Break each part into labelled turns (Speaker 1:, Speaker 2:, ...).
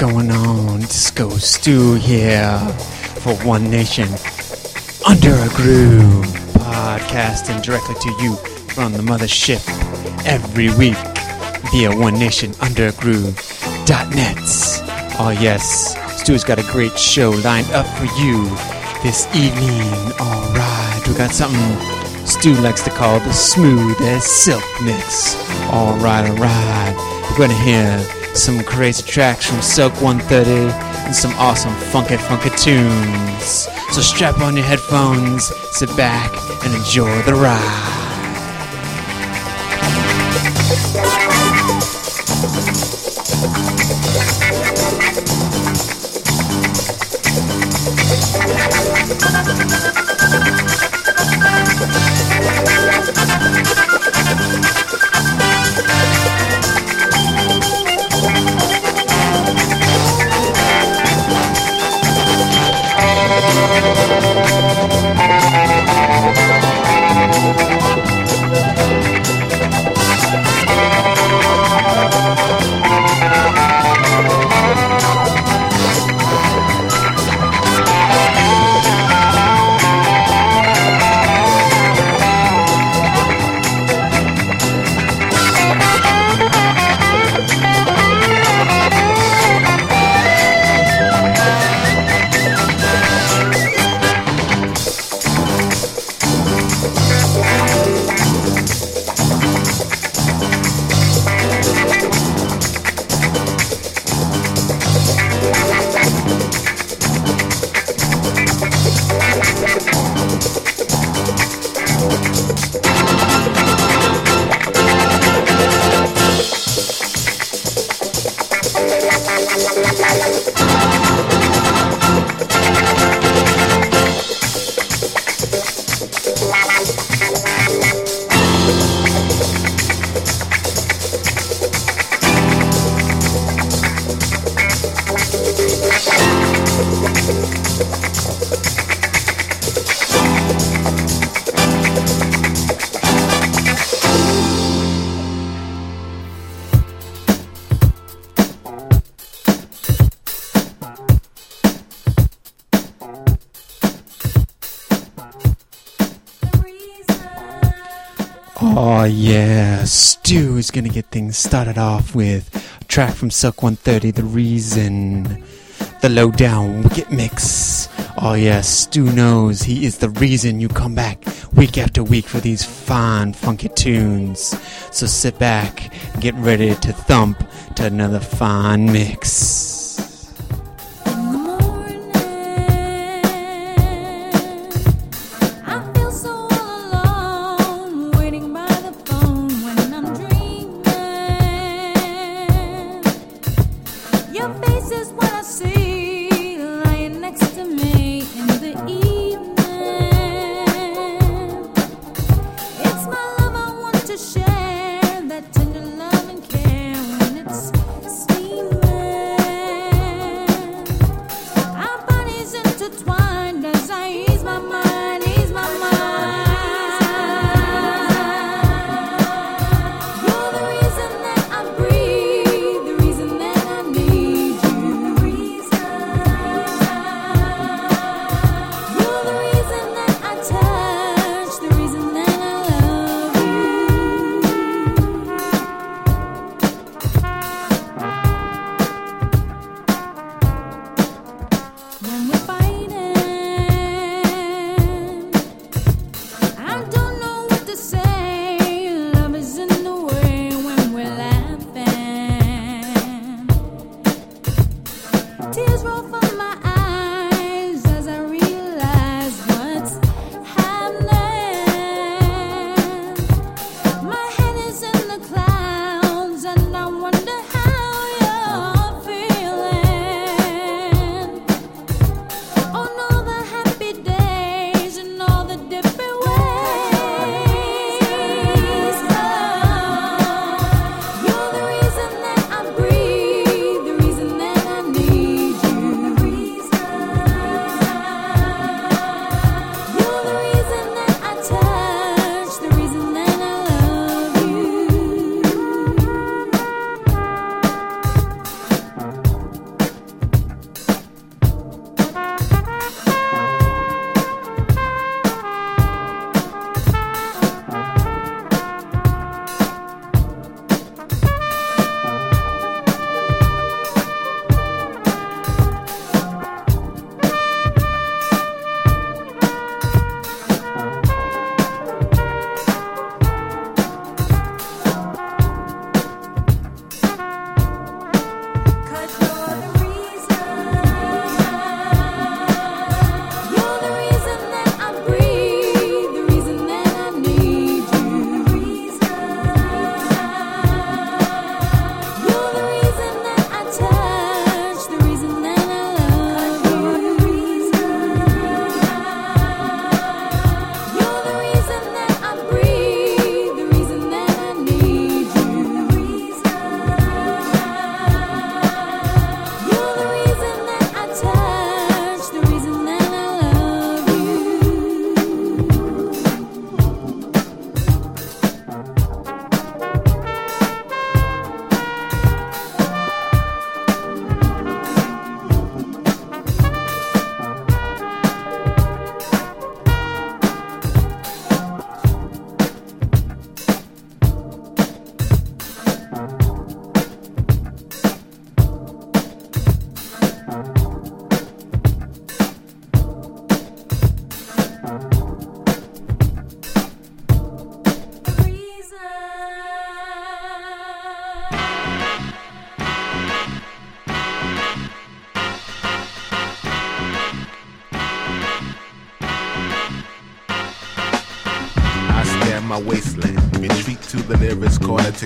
Speaker 1: Going on? Disco Stew here for One Nation Under a Groove, podcasting directly to you from the mothership every week via One Nation Under a Groove.net. Oh, yes, Stu's got a great show lined up for you this evening. Alright, we got something Stu likes to call the smooth as silk mix. Alright, alright. We're gonna hear some crazy tracks from Sylk 130 and some awesome funky funky tunes. So strap on your headphones, sit back, and enjoy the ride. Started off with a track from Sylk 130, The Reason, the lowdown wicked mix. Oh yes, Stu knows he is the reason you come back week after week for these fine funky tunes. So sit back, get ready to thump to another fine mix.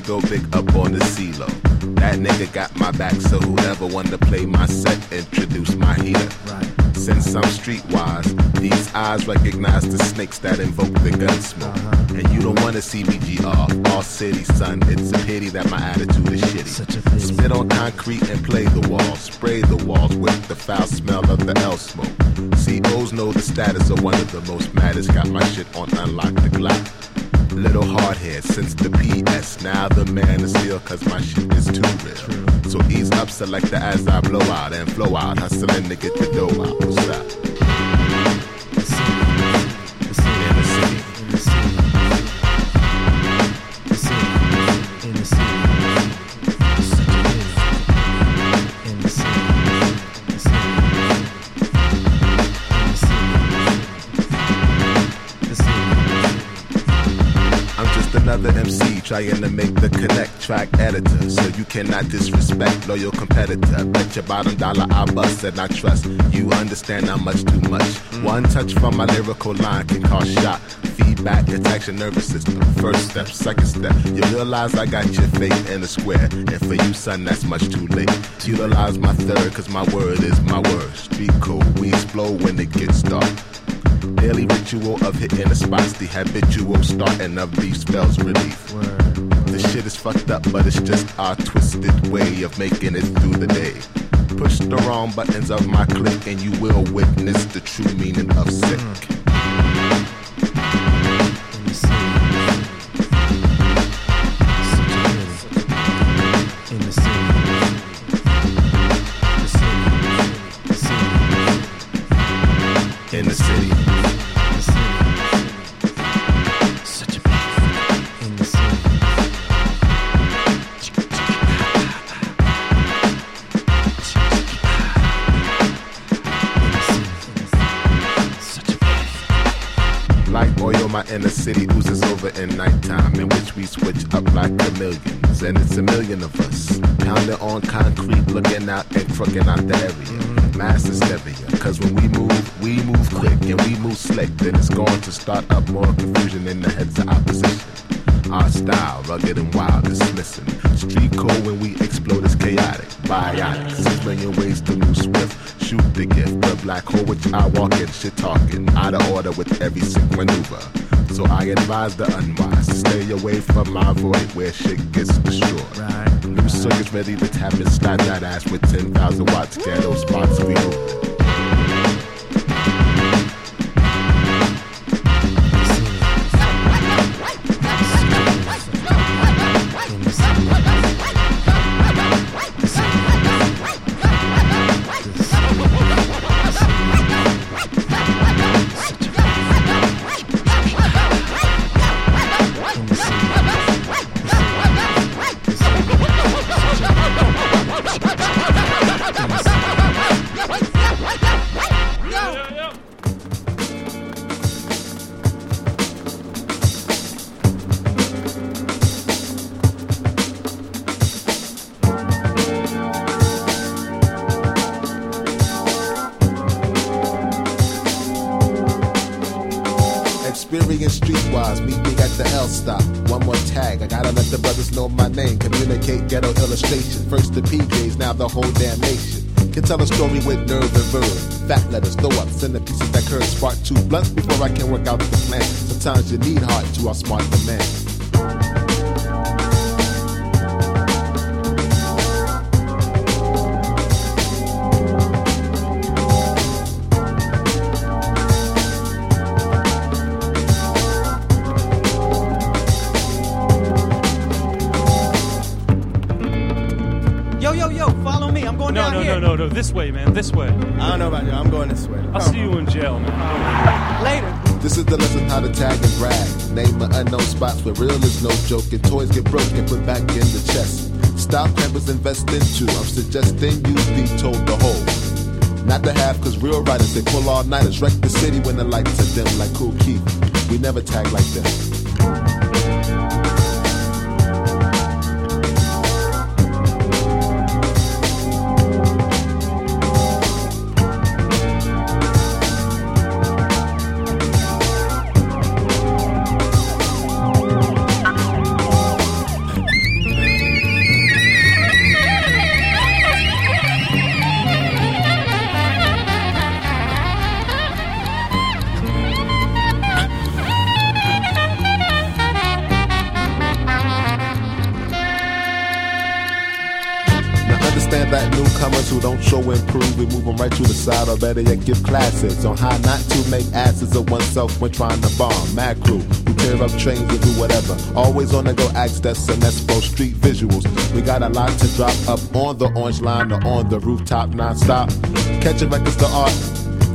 Speaker 2: Go big up on the CeeLo. That nigga got my back, so whoever wanted to play my set, introduce my heater. Since I'm streetwise, these eyes recognize the snakes that invoke the gun smoke. And you don't wanna see me G off, all city, son. It's a pity that my attitude is shitty. Spit on concrete and play the wall. spray the walls with the foul smell of the L smoke. COs know the status of one of the most maddest. Got my shit on unlock the Glock. Little hardhead since the PS. Now the man is still cause my shit is too real. So ease up, select the as I blow out and flow out. Hustling to get the dough out. What's trying to make the connect track editor. So you cannot disrespect loyal competitor. Bet your bottom dollar I bust and I trust. You understand how much too much. One touch from my lyrical line can cause shock. Feedback attacks your nervous system. First step, second step. You realize I got your faith in a square. And for you, son, that's much too late. Utilize my third, cause my word is my word. Street code, we explode when it gets dark. Daily ritual of hitting the spots, the habitual starting of these spells relief. The shit is fucked up, but it's just our twisted way of making it through the day. Push the wrong buttons of my click, and you will witness the true meaning of sick. In the city. My inner city oozes over in nighttime, in which we switch up like chameleons. And it's a million of us, pounding on concrete, looking out and trucking out the area. Mass hysteria, cause when we move, we move quick and we move slick, then it's going to start up more confusion in the heads of opposition. Our style, rugged and wild, dismissing. Street code when we explode is chaotic, biotic. Six million ways to move swift. Shoot the gift, the black hole which I walk in, shit talking. Out of order with every sick maneuver. So I advise the unwise to stay away from my void where shit gets destroyed. New circuits ready to tap and slap that ass with 10,000 watts. Ghetto spots we The PJs, now the whole damn nation. Can tell a story with nerve and verve. Fat letters, throw up, send the pieces that curve. Spark two blunts before I can work out the plan. Sometimes you need heart to outsmart the man.
Speaker 3: No. This way, man. This way.
Speaker 4: I don't know about you. I'm going this way.
Speaker 3: I'll see you in jail, man.
Speaker 5: Later.
Speaker 2: This is the lesson how to tag and brag. Name the unknown spots where real is no joke and toys get broken, put back in the chest. Stop campus invest into. I'm suggesting you be told the whole. Not the half, cause real writers, they pull all nighters, wreck the city when the lights are dim like Kool Keith. We never tag like them. Move them right to the side, or better yet, give classes on how not to make asses of oneself when trying to bomb. Mad crew who tear up trains and do whatever. Always on the go, access and expo street visuals. We got a lot to drop up on the orange line or on the rooftop non-stop. Catching records to art,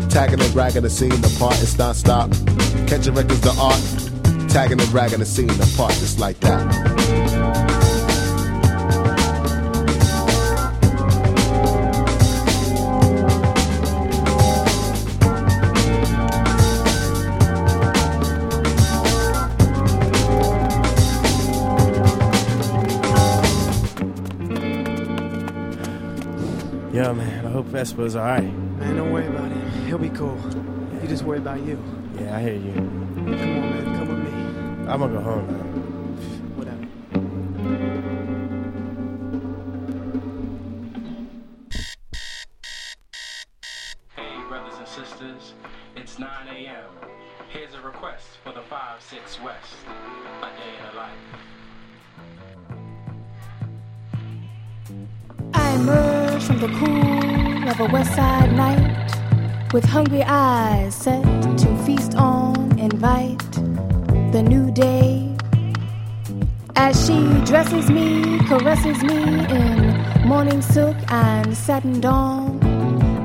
Speaker 2: tagging and bragging the scene apart, it's non-stop. Catching records to art, tagging and bragging the scene apart, just like that.
Speaker 4: Man, I hope Vespa's alright.
Speaker 6: Man, don't worry about him. He'll be cool. You just worry about you.
Speaker 4: Yeah, I hear you.
Speaker 6: Come on, man. Come with me.
Speaker 4: I'm gonna go home now.
Speaker 6: Whatever.
Speaker 7: Hey, brothers and sisters, it's 9 a.m. Here's a request for the 5-6 West. A
Speaker 8: west side night with hungry eyes set to feast on, invite the new day. As she dresses me, caresses me in morning silk and satin dawn,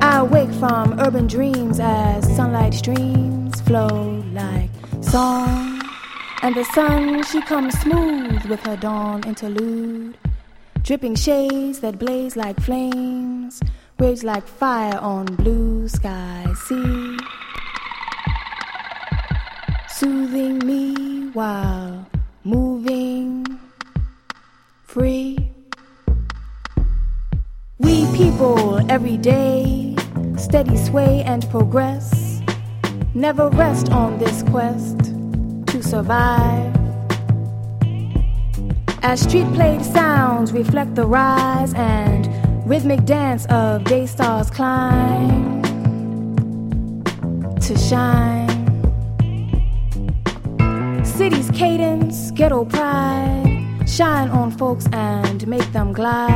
Speaker 8: I wake from urban dreams as sunlight streams flow like song. And the sun, she comes smooth with her dawn interlude dripping shades that blaze like flames, waves like fire on blue sky sea, soothing me while moving free. We people every day, steady sway and progress, never rest on this quest to survive. As street played sounds reflect the rise and rhythmic dance of day stars climb to shine. City's cadence, ghetto pride, shine on folks and make them glide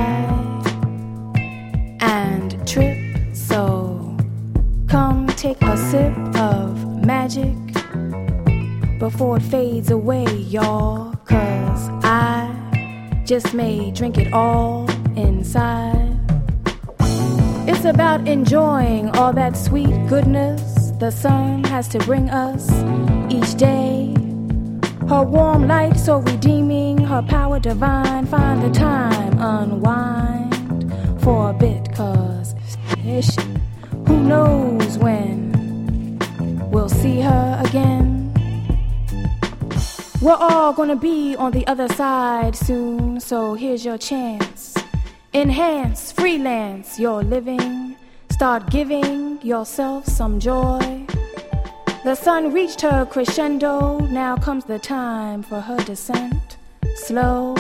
Speaker 8: and trip. So come take a sip of magic before it fades away, y'all. Cause I just may drink it all inside. It's about enjoying all that sweet goodness the sun has to bring us each day. Her warm light so redeeming, her power divine. Find the time, unwind for a bit, cause ish, who knows when we'll see her again. We're all gonna be on the other side soon, so here's your chance. Enhance, freelance your living. Start giving yourself some joy. The sun reached her crescendo, now comes the time for her descent. Slow,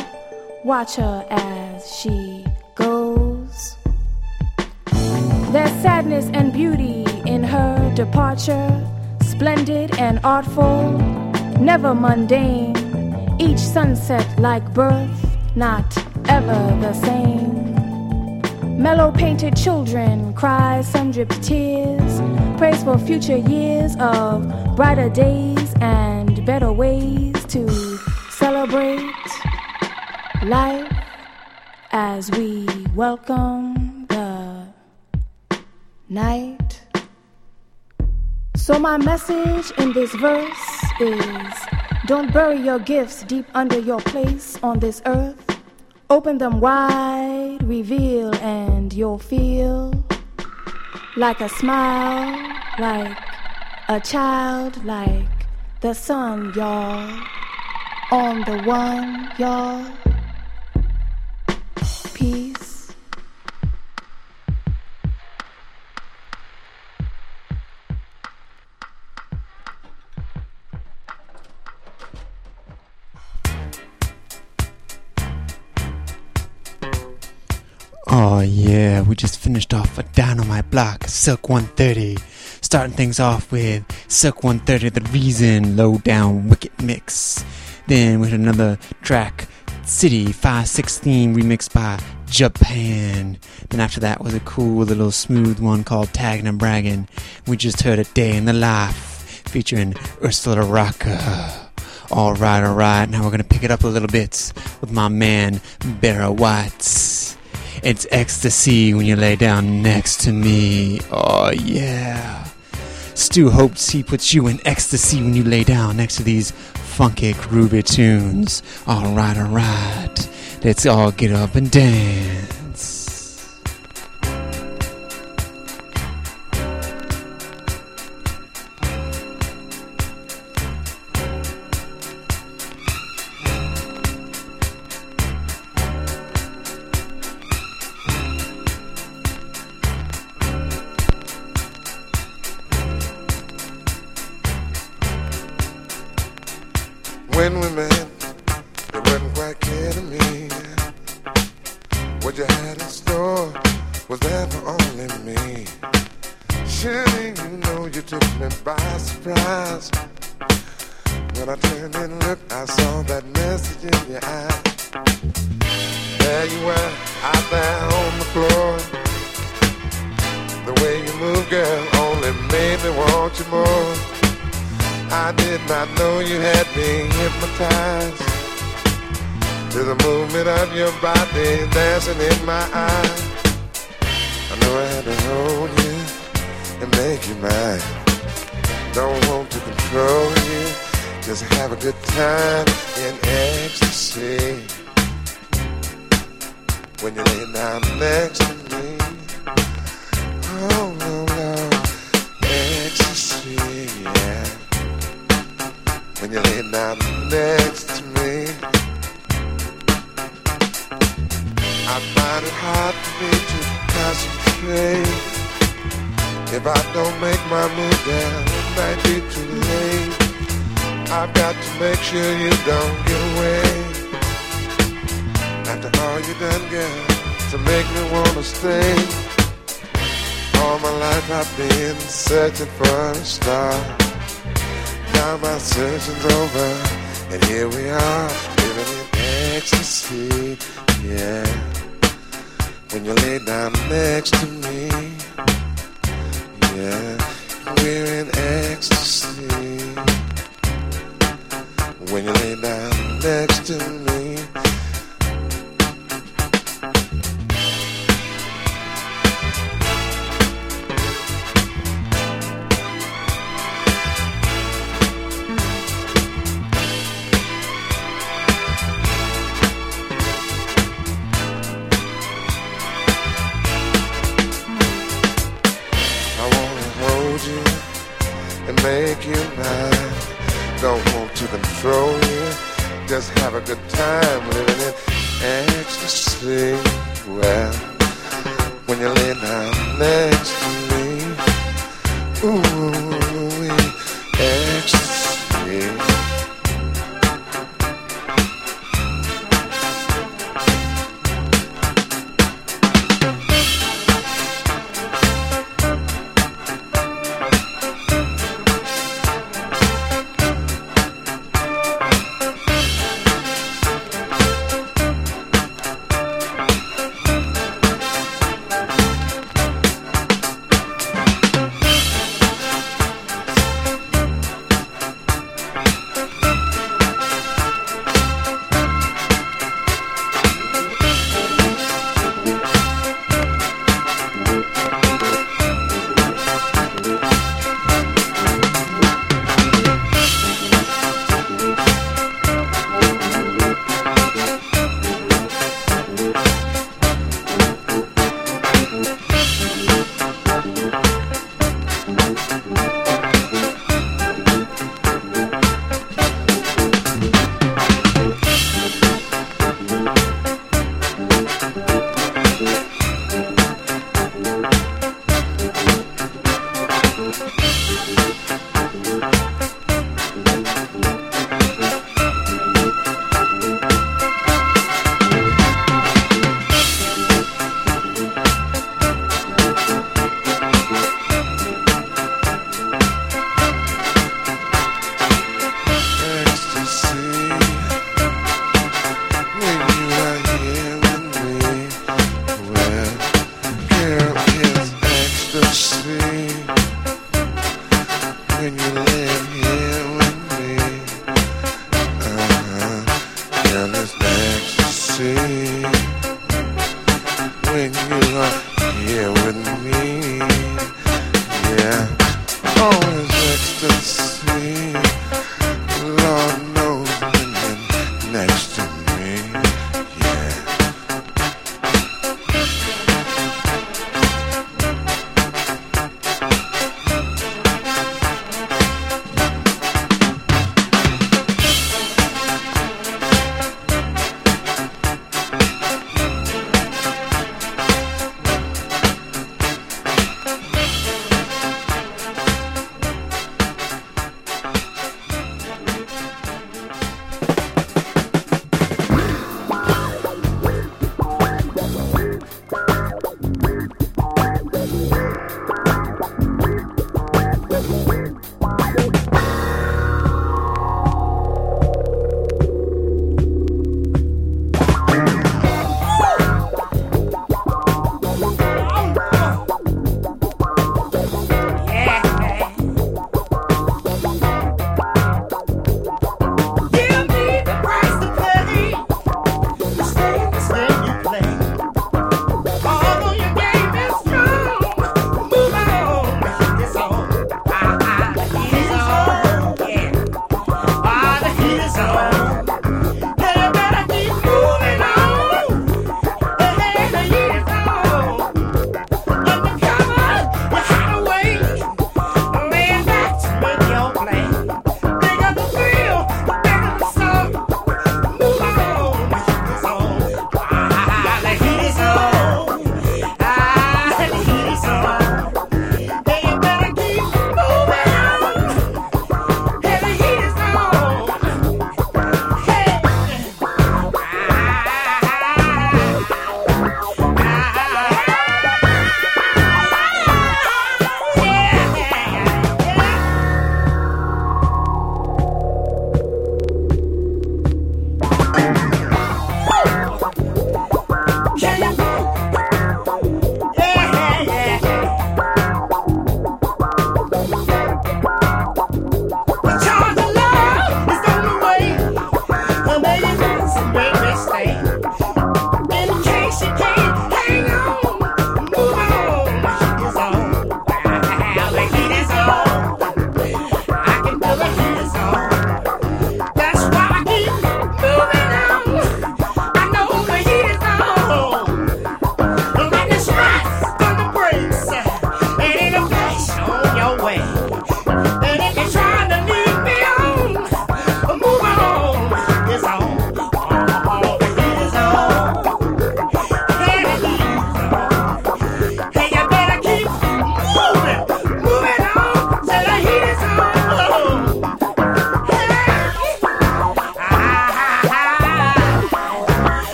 Speaker 8: watch her as she goes. There's sadness and beauty in her departure, splendid and artful, never mundane. Each sunset like birth, not ever the same. Mellow painted children cry sun dripped tears, praise for future years of brighter days and better ways to celebrate life as we welcome the night. So, my message in this verse is don't bury your gifts deep under your place on this earth. Open them wide, reveal, and you'll feel like a smile, like a child, like the sun, y'all. On the one, y'all.
Speaker 5: Oh yeah, we just finished off a Dynamite block, Sylk 130. Starting things off with Sylk 130, The Reason, Low Down Wicked Mix. Then with another track, City 516 remixed by Japan. Then after that was a cool little smooth one called Tagging and Bragging. We just heard A Day in the Life featuring Ursula Rucker. Alright, alright, now we're gonna pick it up a little bit with my man Barry White. It's ecstasy when you lay down next to me. Oh, yeah. Stu hopes he puts you in ecstasy when you lay down next to these funky, groovy tunes. Alright, alright. Let's all get up and dance.
Speaker 9: Time in ecstasy. When you lay down next to me, oh no, no, ecstasy, yeah when you lay down next to me. I find it hard for me to concentrate. If I don't make my move down, it might be too late. I've got to make sure you don't get away. After all you done, girl, to make me wanna stay. All my life I've been searching for a star now my searching's over, and here we are, living in ecstasy, yeah. When you lay down next to me, yeah, we're in ecstasy. When you lay down next to me.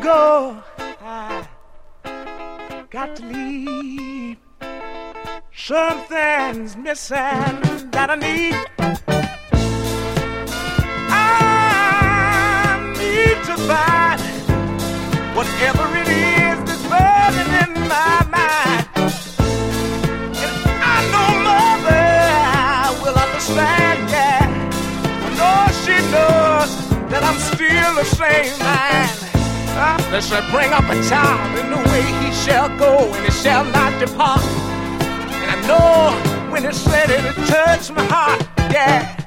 Speaker 10: go. I got to leave. Something's missing that I need. I need to find whatever it is that's burning in my mind. And I know mother will understand, yeah. I know she knows that I'm still the same man. That shall bring up a child in the way he shall go, and it shall not depart. And I know when it's ready to touch my heart, yeah.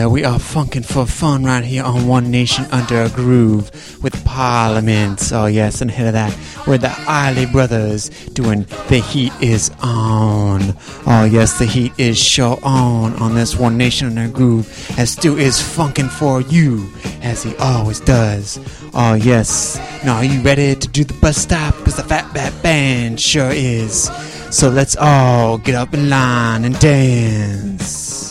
Speaker 10: Yeah,
Speaker 5: we are funkin' for fun right here on One Nation Under a Groove with Parliament. Oh yes, and ahead of that, we're the Isley Brothers doing The Heat Is On. Oh yes, the heat is sure on on this One Nation Under a Groove as Stu is funkin' for you as he always does. Oh yes, now are you ready to do the bus stop? Cause the Fatback Band sure is. So let's all get up in line and dance.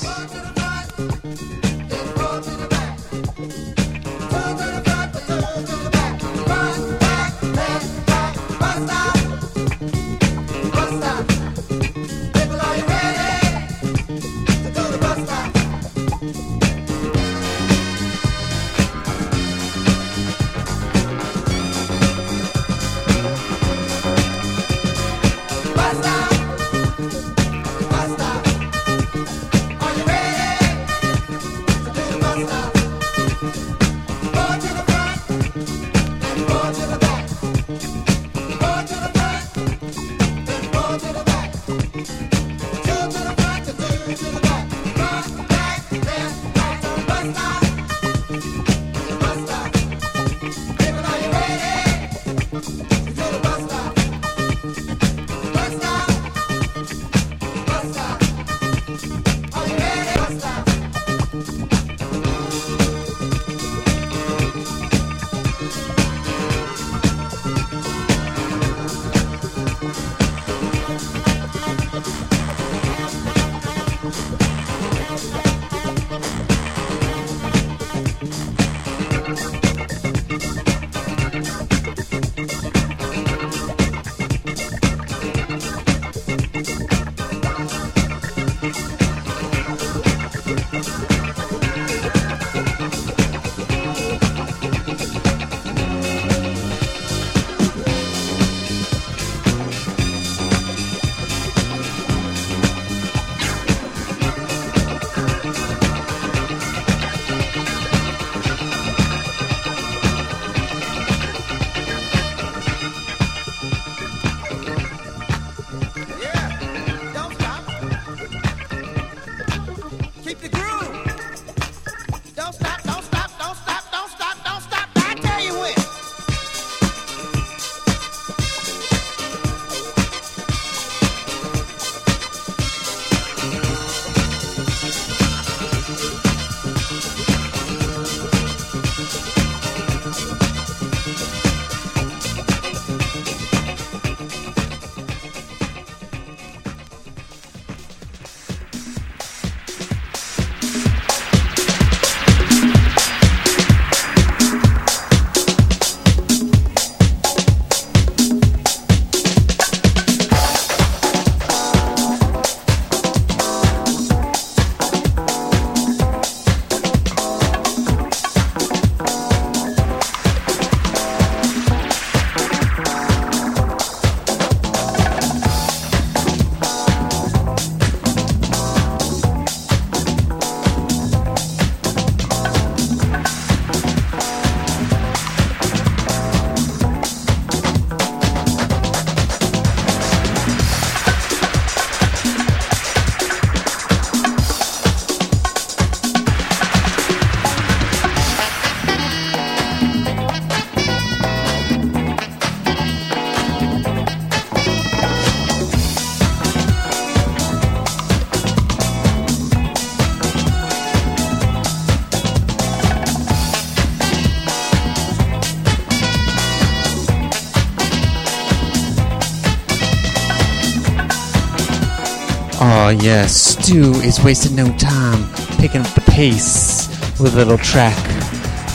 Speaker 5: Oh yes, Stu is wasting no time picking up the pace with a little track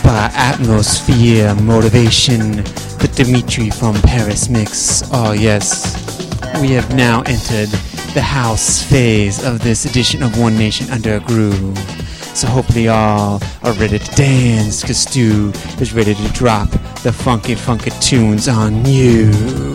Speaker 5: by Atmosphere Motivation the Dimitri from Paris mix. Oh, yes. We have now entered the house phase of this edition of One Nation Under a Groove. So hopefully y'all are ready to dance, cause Stu is ready to drop the funky funky tunes on you.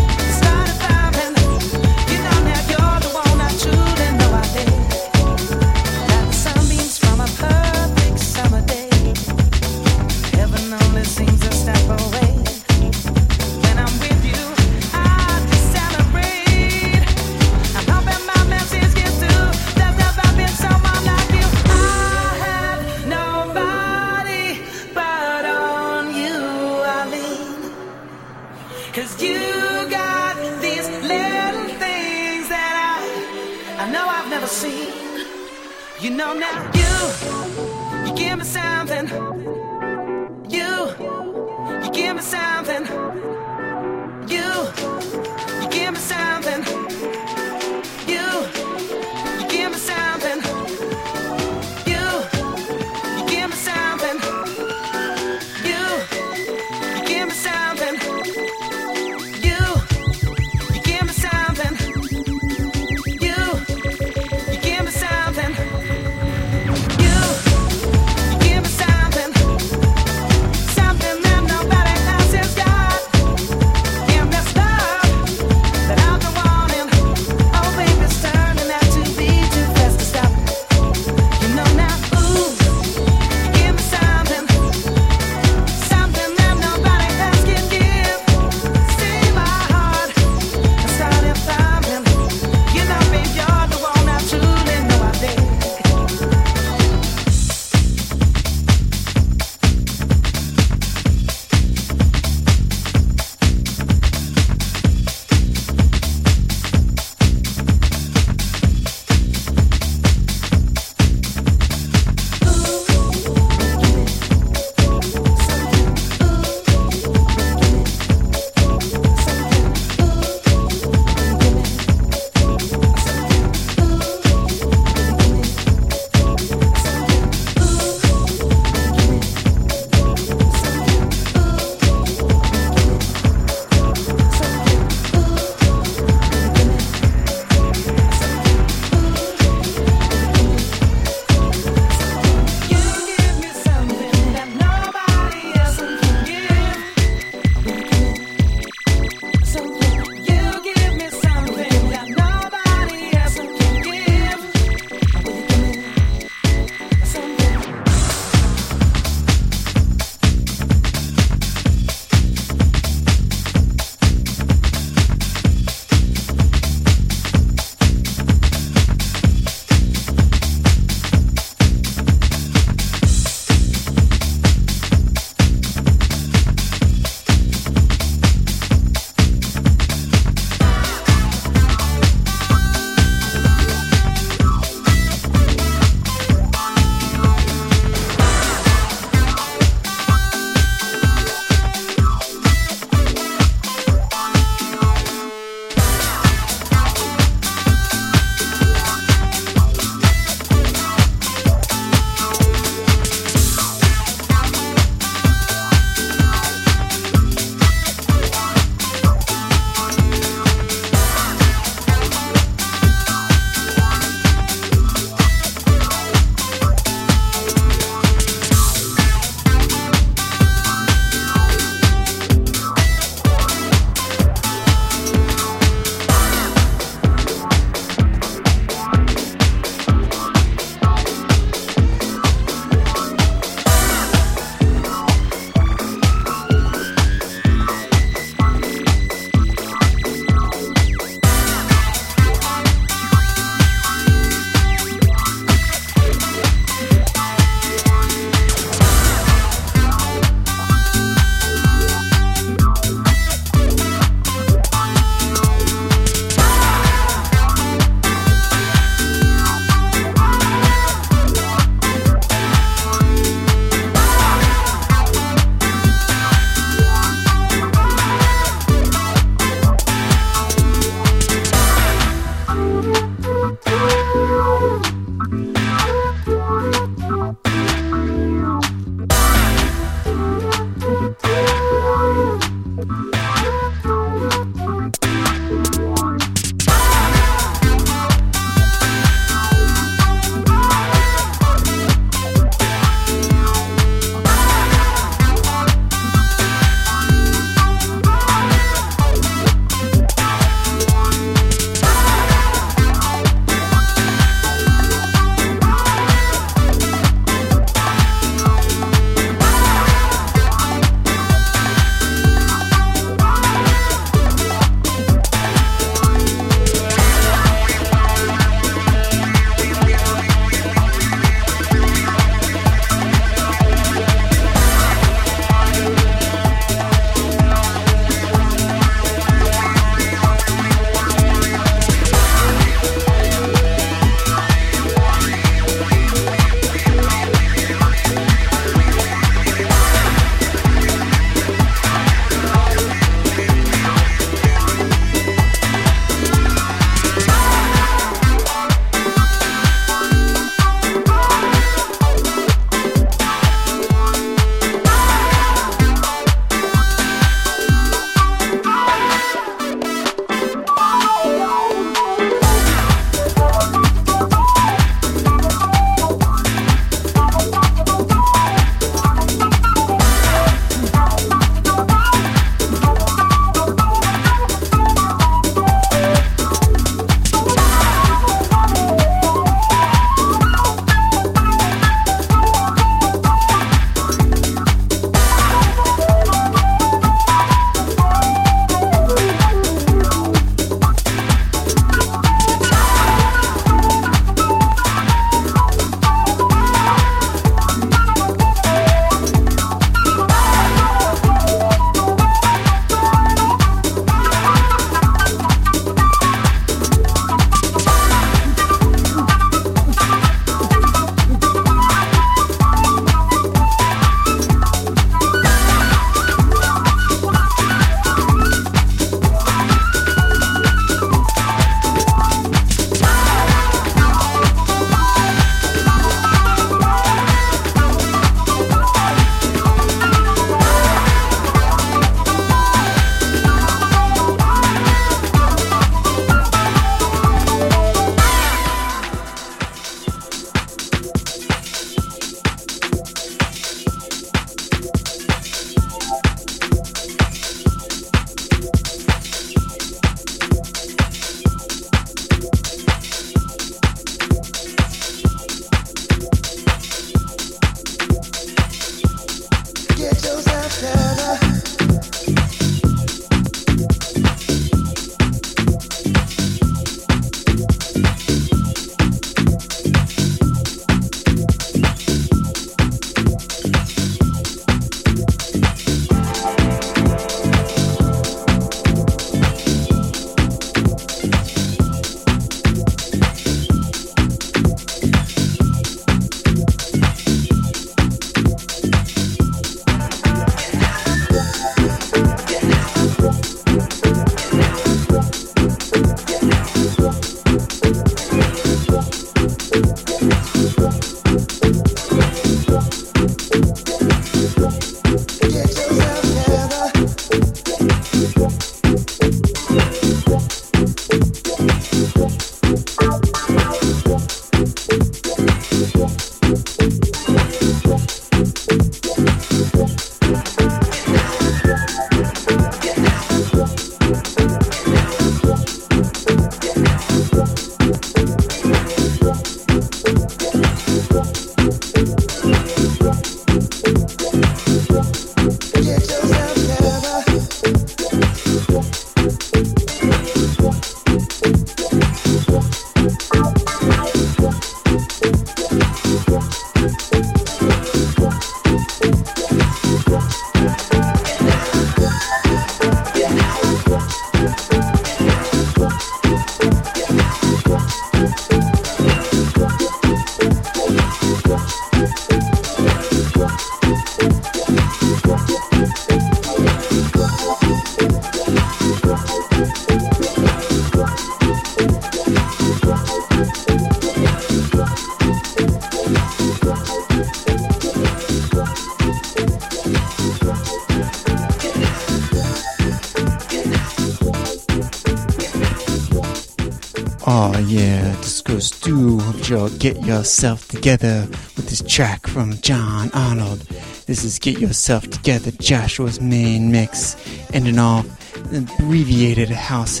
Speaker 5: Get yourself together with this track from John Arnold. This is Get Yourself Together, Joshua's main mix, ending off the abbreviated house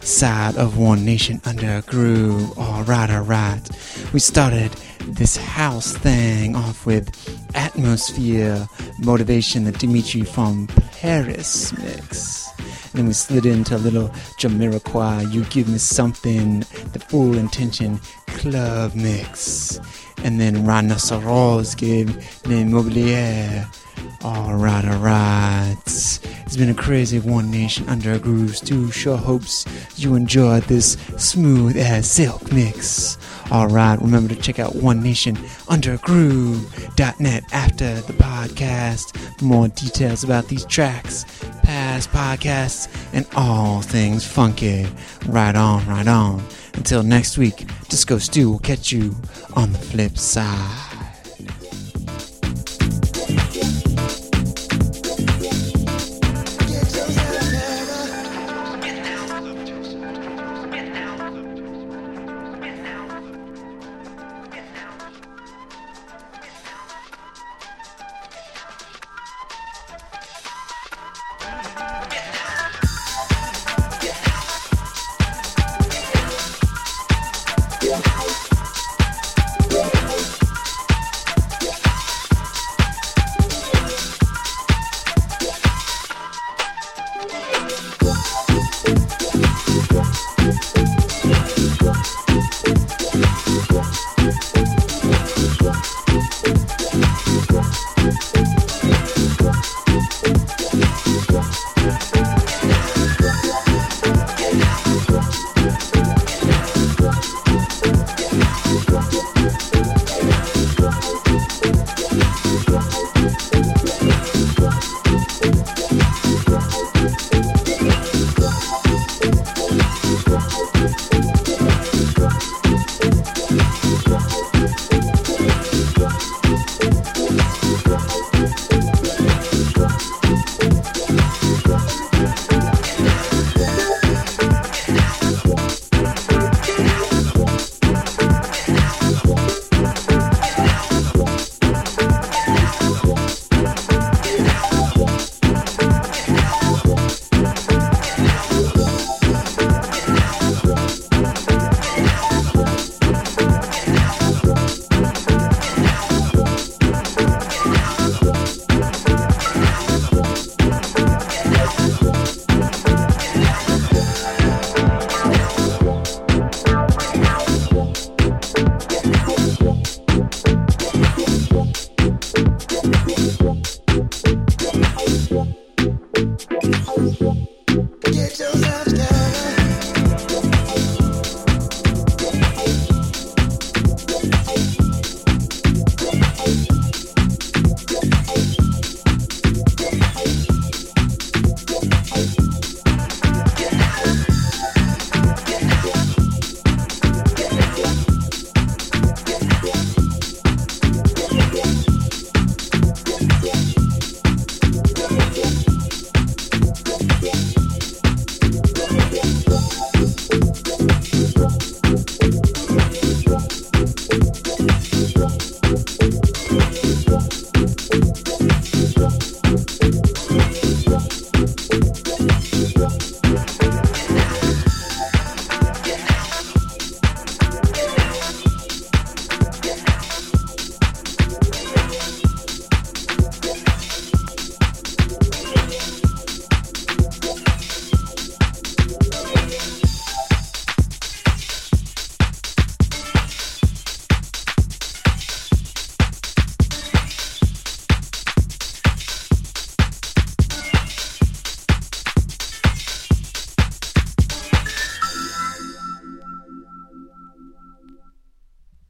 Speaker 5: side of One Nation Under a Groove. Alright, alright. We started this house thing off with Atmosphere Motivation, the Dimitri from Paris mix. Then we slid into a little Jamiroquai, You Give Me Something, the Full Intention Club Mix. And then Rinocerose gave Le Mobilier. Alright, alright. It's been a crazy One Nation Under a Groove Stu. Sure hopes you enjoyed this smooth as Sylk mix. Alright, remember to check out One Nation Under Groove.net after the podcast for more details about these tracks, past podcasts, and all things funky. Right on, right on. Until next week, Disco Stu will catch you on the flip side.